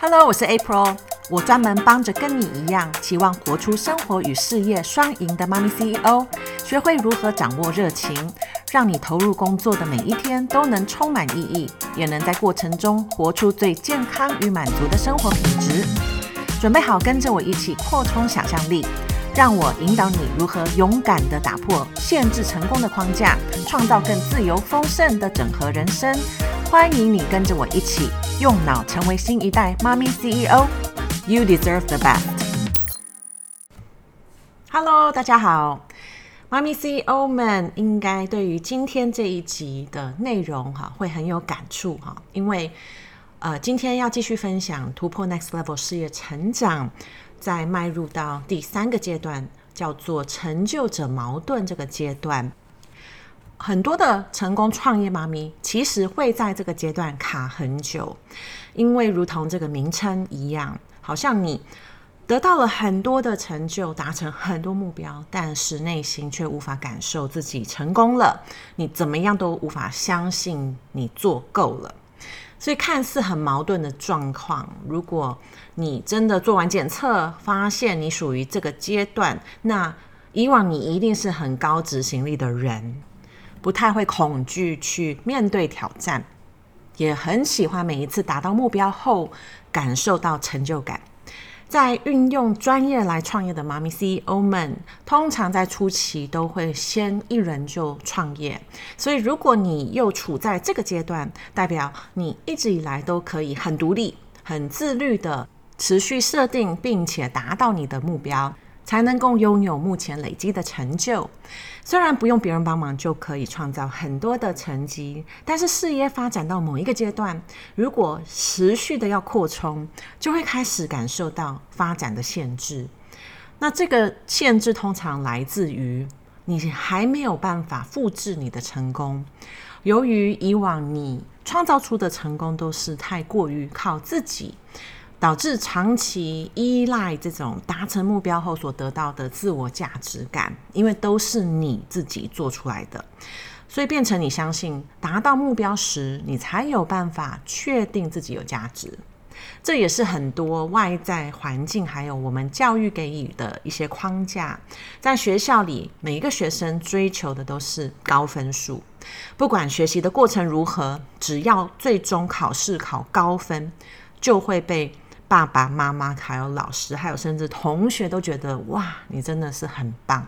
Hello，我是 April，我专门帮着跟你一样，期望活出生活与事业双赢的妈咪 CEO，学会如何掌握热情，让你投入工作的每一天都能充满意义，也能在过程中活出最健康与满足的生活品质。准备好跟着我一起扩充想象力，让我引导你如何勇敢地打破限制成功的框架，创造更自由丰盛的整合人生。欢迎你跟着我一起用脑成为新一代妈咪 CEO。You deserve the best。Hello，大家好，妈咪 CEO 们应该对于今天这一集的内容哈会很有感触哈，因为呃今天要继续分享突破 Next Level 事业成长，再迈入到第三个阶段，叫做成就者矛盾这个阶段。很多的成功创业妈咪其实会在这个阶段卡很久，因为如同这个名称一样，好像你得到了很多的成就，达成很多目标，但是内心却无法感受自己成功了。你怎么样都无法相信你做够了，所以看似很矛盾的状况。如果你真的做完检测，发现你属于这个阶段，那以往你一定是很高执行力的人。不太会恐惧去面对挑战，也很喜欢每一次达到目标后感受到成就感。在运用专业来创业的妈咪 CEO 们，通常在初期都会先一人就创业。所以，如果你又处在这个阶段，代表你一直以来都可以很独立、很自律的持续设定，并且达到你的目标。才能够拥有目前累积的成就。虽然不用别人帮忙就可以创造很多的成绩，但是事业发展到某一个阶段，如果持续的要扩充，就会开始感受到发展的限制。那这个限制通常来自于你还没有办法复制你的成功。由于以往你创造出的成功都是太过于靠自己。导致长期依赖这种达成目标后所得到的自我价值感，因为都是你自己做出来的，所以变成你相信达到目标时，你才有办法确定自己有价值。这也是很多外在环境还有我们教育给予的一些框架。在学校里，每一个学生追求的都是高分数，不管学习的过程如何，只要最终考试考高分，就会被。爸爸妈妈，还有老师，还有甚至同学都觉得哇，你真的是很棒。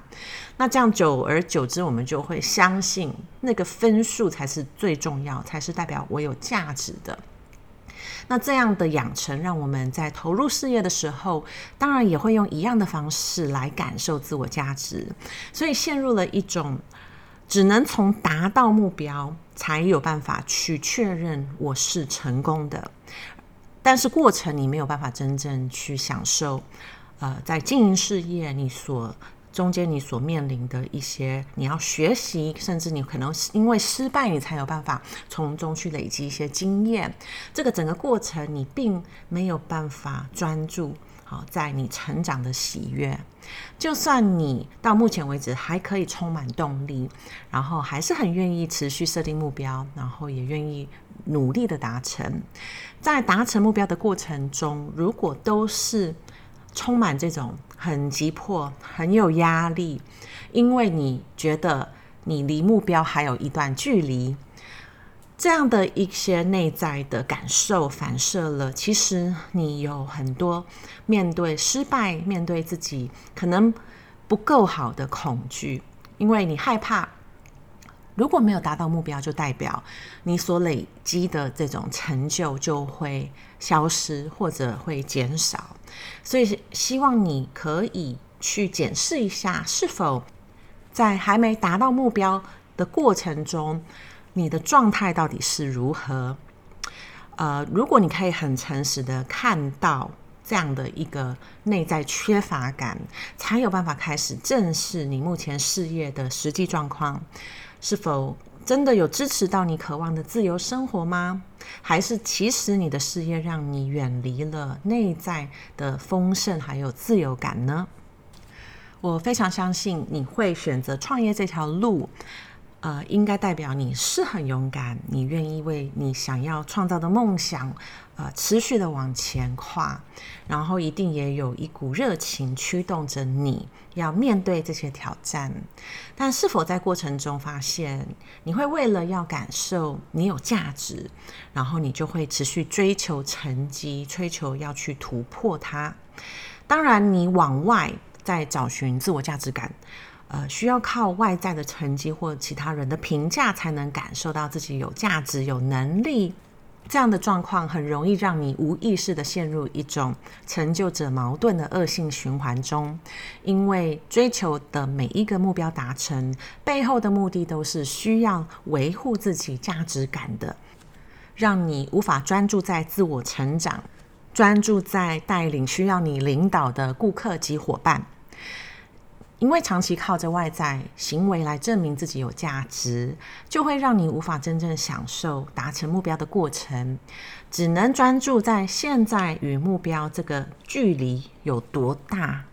那这样久而久之，我们就会相信那个分数才是最重要，才是代表我有价值的。那这样的养成，让我们在投入事业的时候，当然也会用一样的方式来感受自我价值，所以陷入了一种只能从达到目标才有办法去确认我是成功的。但是过程你没有办法真正去享受，呃，在经营事业你所中间你所面临的一些你要学习，甚至你可能因为失败你才有办法从中去累积一些经验。这个整个过程你并没有办法专注好在你成长的喜悦。就算你到目前为止还可以充满动力，然后还是很愿意持续设定目标，然后也愿意。努力的达成，在达成目标的过程中，如果都是充满这种很急迫、很有压力，因为你觉得你离目标还有一段距离，这样的一些内在的感受反射了，其实你有很多面对失败、面对自己可能不够好的恐惧，因为你害怕。如果没有达到目标，就代表你所累积的这种成就就会消失或者会减少。所以，希望你可以去检视一下，是否在还没达到目标的过程中，你的状态到底是如何。呃，如果你可以很诚实的看到这样的一个内在缺乏感，才有办法开始正视你目前事业的实际状况。是否真的有支持到你渴望的自由生活吗？还是其实你的事业让你远离了内在的丰盛还有自由感呢？我非常相信你会选择创业这条路，呃，应该代表你是很勇敢，你愿意为你想要创造的梦想，呃，持续的往前跨，然后一定也有一股热情驱动着你要面对这些挑战。但是否在过程中发现，你会为了要感受你有价值，然后你就会持续追求成绩，追求要去突破它。当然，你往外在找寻自我价值感。呃，需要靠外在的成绩或其他人的评价才能感受到自己有价值、有能力。这样的状况很容易让你无意识地陷入一种成就者矛盾的恶性循环中，因为追求的每一个目标达成背后的目的都是需要维护自己价值感的，让你无法专注在自我成长，专注在带领需要你领导的顾客及伙伴。因为长期靠着外在行为来证明自己有价值，就会让你无法真正享受达成目标的过程，只能专注在现在与目标这个距离有多大。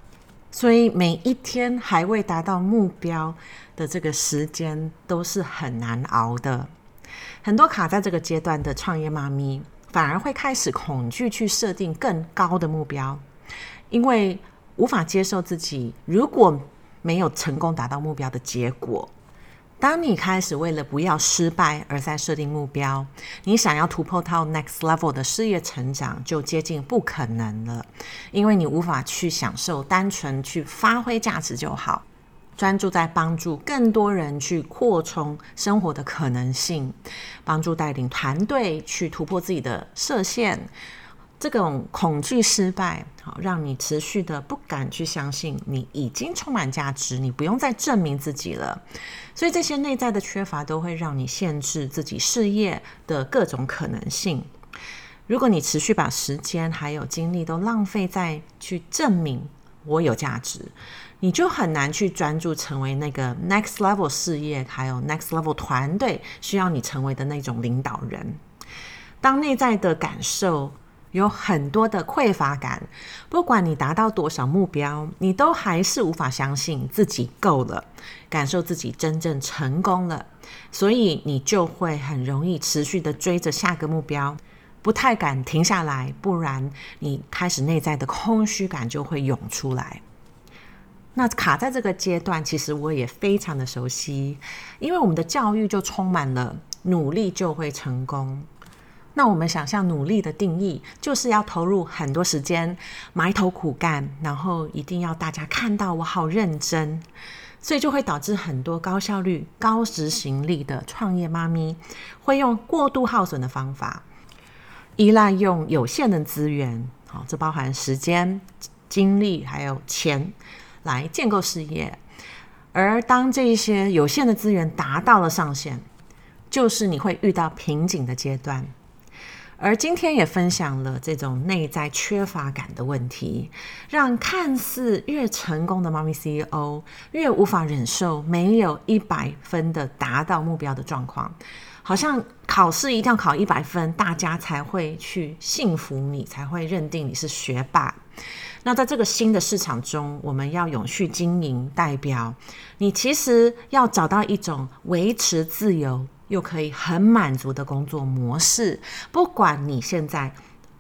所以每一天还未达到目标的这个时间都是很难熬的。很多卡在这个阶段的创业妈咪，反而会开始恐惧去设定更高的目标，因为无法接受自己如果没有成功达到目标的结果。当你开始为了不要失败而在设定目标，你想要突破到 next level 的事业成长就接近不可能了，因为你无法去享受单纯去发挥价值就好，专注在帮助更多人去扩充生活的可能性，帮助带领团队去突破自己的设限。这种恐惧失败，好，让你持续的不敢去相信你已经充满价值，你不用再证明自己了。所以这些内在的缺乏都会让你限制自己事业的各种可能性。如果你持续把时间还有精力都浪费在去证明我有价值，你就很难去专注成为那个 next level 事业还有 next level 团队需要你成为的那种领导人。当内在的感受。有很多的匮乏感，不管你达到多少目标，你都还是无法相信自己够了，感受自己真正成功了，所以你就会很容易持续的追着下个目标，不太敢停下来，不然你开始内在的空虚感就会涌出来。那卡在这个阶段，其实我也非常的熟悉，因为我们的教育就充满了努力就会成功。那我们想象努力的定义，就是要投入很多时间，埋头苦干，然后一定要大家看到我好认真，所以就会导致很多高效率、高执行力的创业妈咪会用过度耗损的方法，依赖用有限的资源，好，这包含时间、精力还有钱来建构事业，而当这一些有限的资源达到了上限，就是你会遇到瓶颈的阶段。而今天也分享了这种内在缺乏感的问题，让看似越成功的妈咪 CEO 越无法忍受没有一百分的达到目标的状况，好像考试一定要考一百分，大家才会去信服你，才会认定你是学霸。那在这个新的市场中，我们要永续经营，代表你其实要找到一种维持自由。又可以很满足的工作模式，不管你现在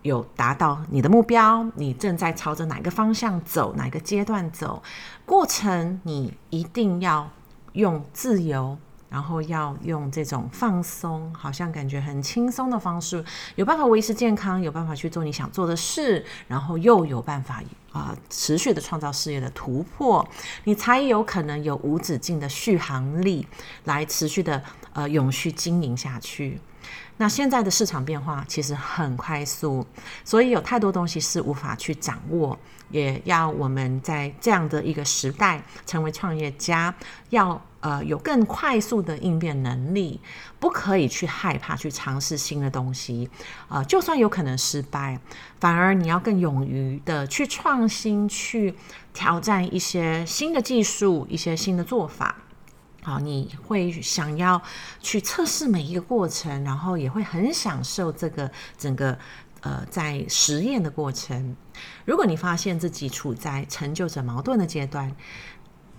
有达到你的目标，你正在朝着哪个方向走，哪个阶段走，过程你一定要用自由。然后要用这种放松，好像感觉很轻松的方式，有办法维持健康，有办法去做你想做的事，然后又有办法啊、持续的创造事业的突破，你才有可能有无止境的续航力，来持续的呃永续经营下去。那现在的市场变化其实很快速，所以有太多东西是无法去掌握，也要我们在这样的一个时代成为创业家，要。呃，有更快速的应变能力，不可以去害怕去尝试新的东西。呃，就算有可能失败，反而你要更勇于的去创新，去挑战一些新的技术，一些新的做法。好，你会想要去测试每一个过程，然后也会很享受这个整个呃在实验的过程。如果你发现自己处在成就者矛盾的阶段，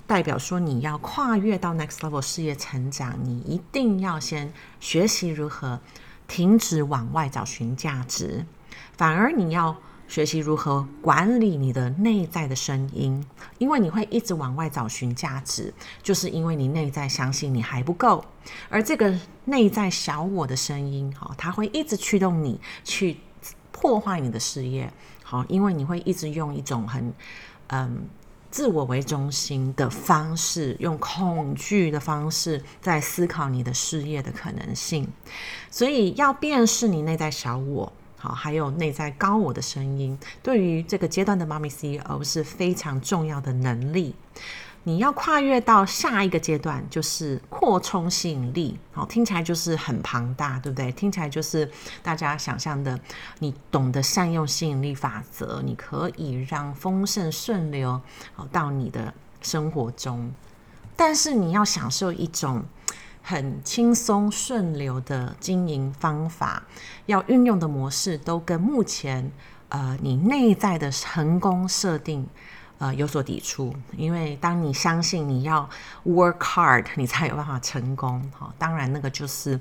代表说你要跨越到 next level 事业成长，你一定要先学习如何停止往外找寻价值，反而你要学习如何管理你的内在的声音，因为你会一直往外找寻价值，就是因为你内在相信你还不够，而这个内在小我的声音，哈，它会一直驱动你去破坏你的事业，好，因为你会一直用一种很，嗯。自我为中心的方式，用恐惧的方式在思考你的事业的可能性，所以要辨识你内在小我，好，还有内在高我的声音，对于这个阶段的妈咪 CEO 是非常重要的能力。你要跨越到下一个阶段，就是扩充吸引力。好，听起来就是很庞大，对不对？听起来就是大家想象的，你懂得善用吸引力法则，你可以让丰盛顺流好到你的生活中。但是你要享受一种很轻松顺流的经营方法，要运用的模式都跟目前呃你内在的成功设定。呃，有所抵触，因为当你相信你要 work hard，你才有办法成功。哈，当然那个就是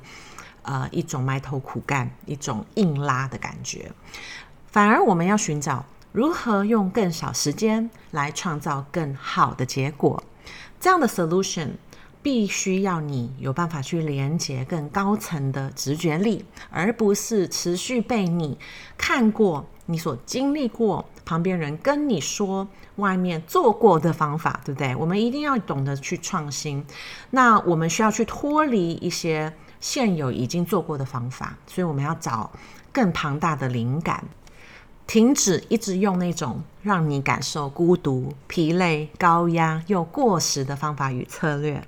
呃一种埋头苦干、一种硬拉的感觉。反而我们要寻找如何用更少时间来创造更好的结果。这样的 solution 必须要你有办法去连接更高层的直觉力，而不是持续被你看过、你所经历过。旁边人跟你说外面做过的方法，对不对？我们一定要懂得去创新。那我们需要去脱离一些现有已经做过的方法，所以我们要找更庞大的灵感，停止一直用那种让你感受孤独、疲累、高压又过时的方法与策略。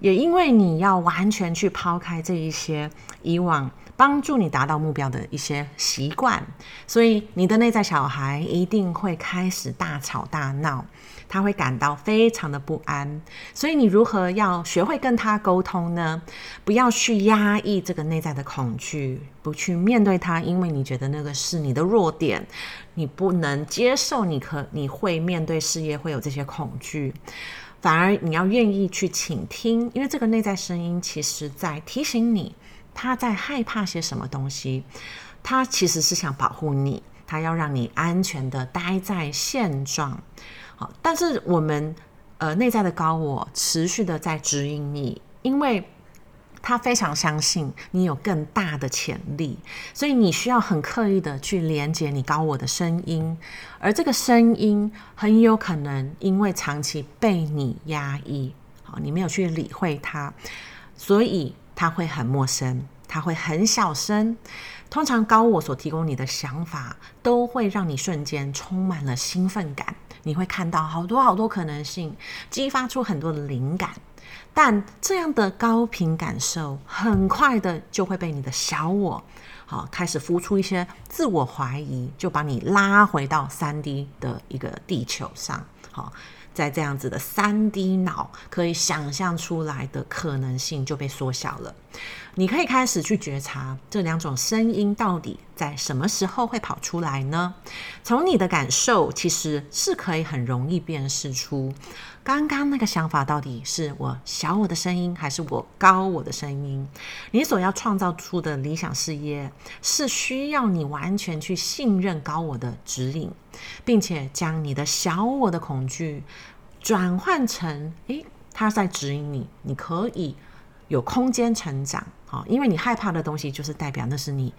也因为你要完全去抛开这一些以往。帮助你达到目标的一些习惯，所以你的内在小孩一定会开始大吵大闹，他会感到非常的不安。所以你如何要学会跟他沟通呢？不要去压抑这个内在的恐惧，不去面对他，因为你觉得那个是你的弱点，你不能接受，你可你会面对事业会有这些恐惧，反而你要愿意去倾听，因为这个内在声音其实在提醒你。他在害怕些什么东西？他其实是想保护你，他要让你安全的待在现状。好，但是我们呃内在的高我持续的在指引你，因为他非常相信你有更大的潜力，所以你需要很刻意的去连接你高我的声音，而这个声音很有可能因为长期被你压抑，好，你没有去理会它，所以。他会很陌生，他会很小声。通常高我所提供你的想法，都会让你瞬间充满了兴奋感。你会看到好多好多可能性，激发出很多的灵感。但这样的高频感受，很快的就会被你的小我，好，开始浮出一些自我怀疑，就把你拉回到三 D 的一个地球上，好。在这样子的三 D 脑可以想象出来的可能性就被缩小了。你可以开始去觉察这两种声音到底在什么时候会跑出来呢？从你的感受，其实是可以很容易辨识出。刚刚那个想法到底是我小我的声音，还是我高我的声音？你所要创造出的理想事业，是需要你完全去信任高我的指引，并且将你的小我的恐惧转换成，诶，他在指引你，你可以有空间成长。好，因为你害怕的东西，就是代表那是你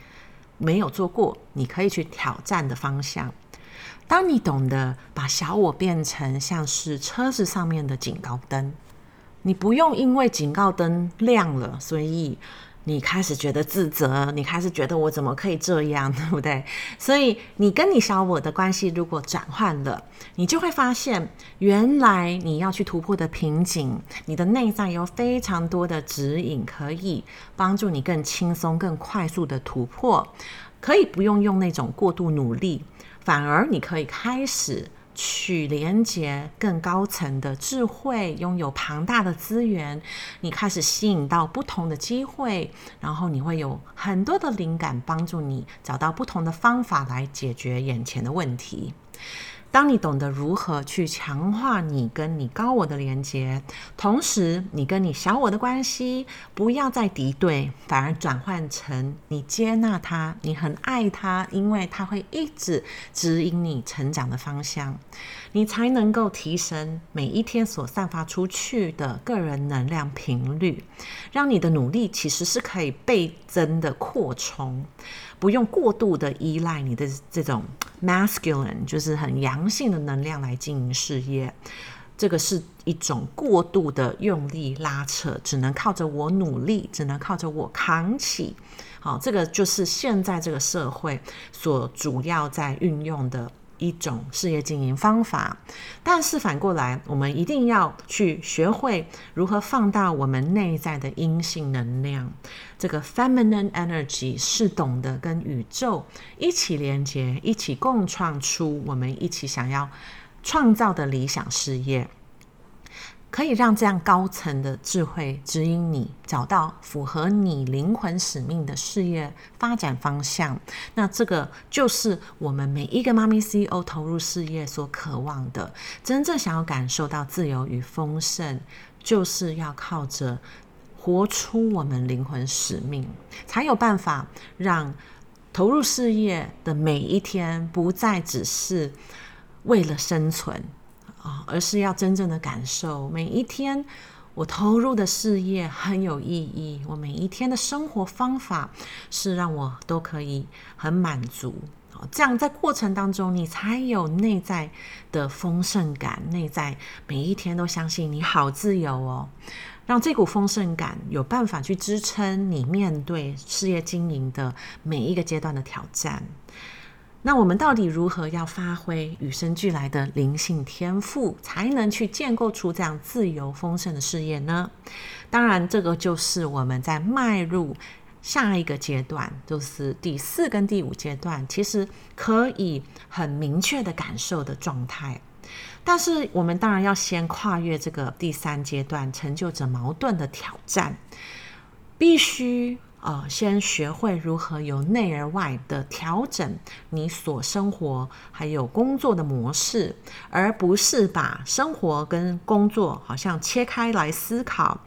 没有做过，你可以去挑战的方向。当你懂得把小我变成像是车子上面的警告灯，你不用因为警告灯亮了，所以你开始觉得自责，你开始觉得我怎么可以这样，对不对？所以你跟你小我的关系如果转换了，你就会发现，原来你要去突破的瓶颈，你的内在有非常多的指引，可以帮助你更轻松、更快速的突破，可以不用用那种过度努力。反而你可以开始去连接更高层的智慧，拥有庞大的资源，你开始吸引到不同的机会，然后你会有很多的灵感，帮助你找到不同的方法来解决眼前的问题。当你懂得如何去强化你跟你高我的连接，同时你跟你小我的关系不要再敌对，反而转换成你接纳他，你很爱他，因为他会一直指引你成长的方向，你才能够提升每一天所散发出去的个人能量频率，让你的努力其实是可以倍增的扩充。不用过度的依赖你的这种 masculine，就是很阳性的能量来经营事业，这个是一种过度的用力拉扯，只能靠着我努力，只能靠着我扛起。好，这个就是现在这个社会所主要在运用的。一种事业经营方法，但是反过来，我们一定要去学会如何放大我们内在的阴性能量，这个 feminine energy 是懂得跟宇宙一起连接，一起共创出我们一起想要创造的理想事业。可以让这样高层的智慧指引你找到符合你灵魂使命的事业发展方向。那这个就是我们每一个妈咪 CEO 投入事业所渴望的。真正想要感受到自由与丰盛，就是要靠着活出我们灵魂使命，才有办法让投入事业的每一天不再只是为了生存。而是要真正的感受每一天我投入的事业很有意义，我每一天的生活方法是让我都可以很满足。这样在过程当中，你才有内在的丰盛感，内在每一天都相信你好自由哦，让这股丰盛感有办法去支撑你面对事业经营的每一个阶段的挑战。那我们到底如何要发挥与生俱来的灵性天赋，才能去建构出这样自由丰盛的事业呢？当然，这个就是我们在迈入下一个阶段，就是第四跟第五阶段，其实可以很明确的感受的状态。但是，我们当然要先跨越这个第三阶段，成就者矛盾的挑战，必须。呃，先学会如何由内而外的调整你所生活还有工作的模式，而不是把生活跟工作好像切开来思考。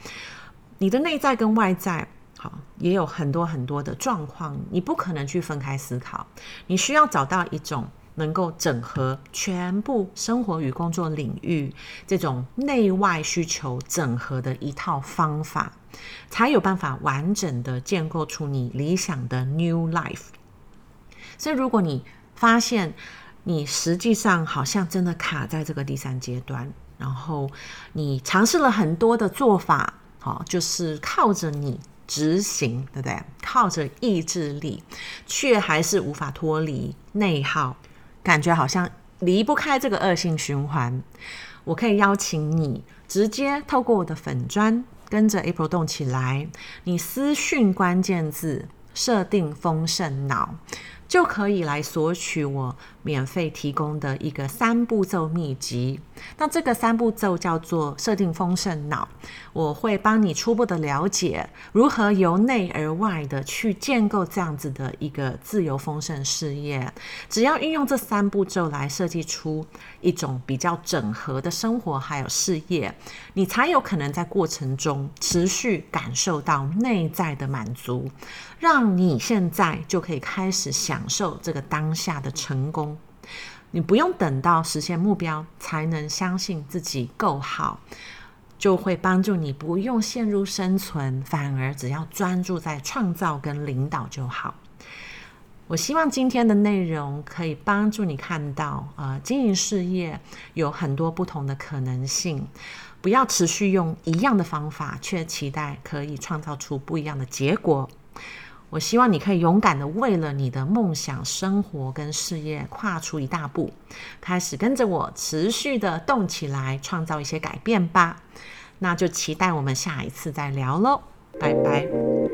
你的内在跟外在，好，也有很多很多的状况，你不可能去分开思考。你需要找到一种能够整合全部生活与工作领域这种内外需求整合的一套方法。才有办法完整的建构出你理想的 new life。所以，如果你发现你实际上好像真的卡在这个第三阶段，然后你尝试了很多的做法，好，就是靠着你执行，对不对？靠着意志力，却还是无法脱离内耗，感觉好像离不开这个恶性循环。我可以邀请你直接透过我的粉砖。跟着 April 动起来，你私讯关键字设定丰盛脑，就可以来索取我免费提供的一个三步骤秘籍。那这个三步骤叫做设定丰盛脑，我会帮你初步的了解如何由内而外的去建构这样子的一个自由丰盛事业。只要运用这三步骤来设计出一种比较整合的生活还有事业，你才有可能在过程中持续感受到内在的满足，让你现在就可以开始享受这个当下的成功。你不用等到实现目标才能相信自己够好，就会帮助你不用陷入生存，反而只要专注在创造跟领导就好。我希望今天的内容可以帮助你看到，呃，经营事业有很多不同的可能性，不要持续用一样的方法，却期待可以创造出不一样的结果。我希望你可以勇敢的为了你的梦想、生活跟事业跨出一大步，开始跟着我持续的动起来，创造一些改变吧。那就期待我们下一次再聊喽，拜拜。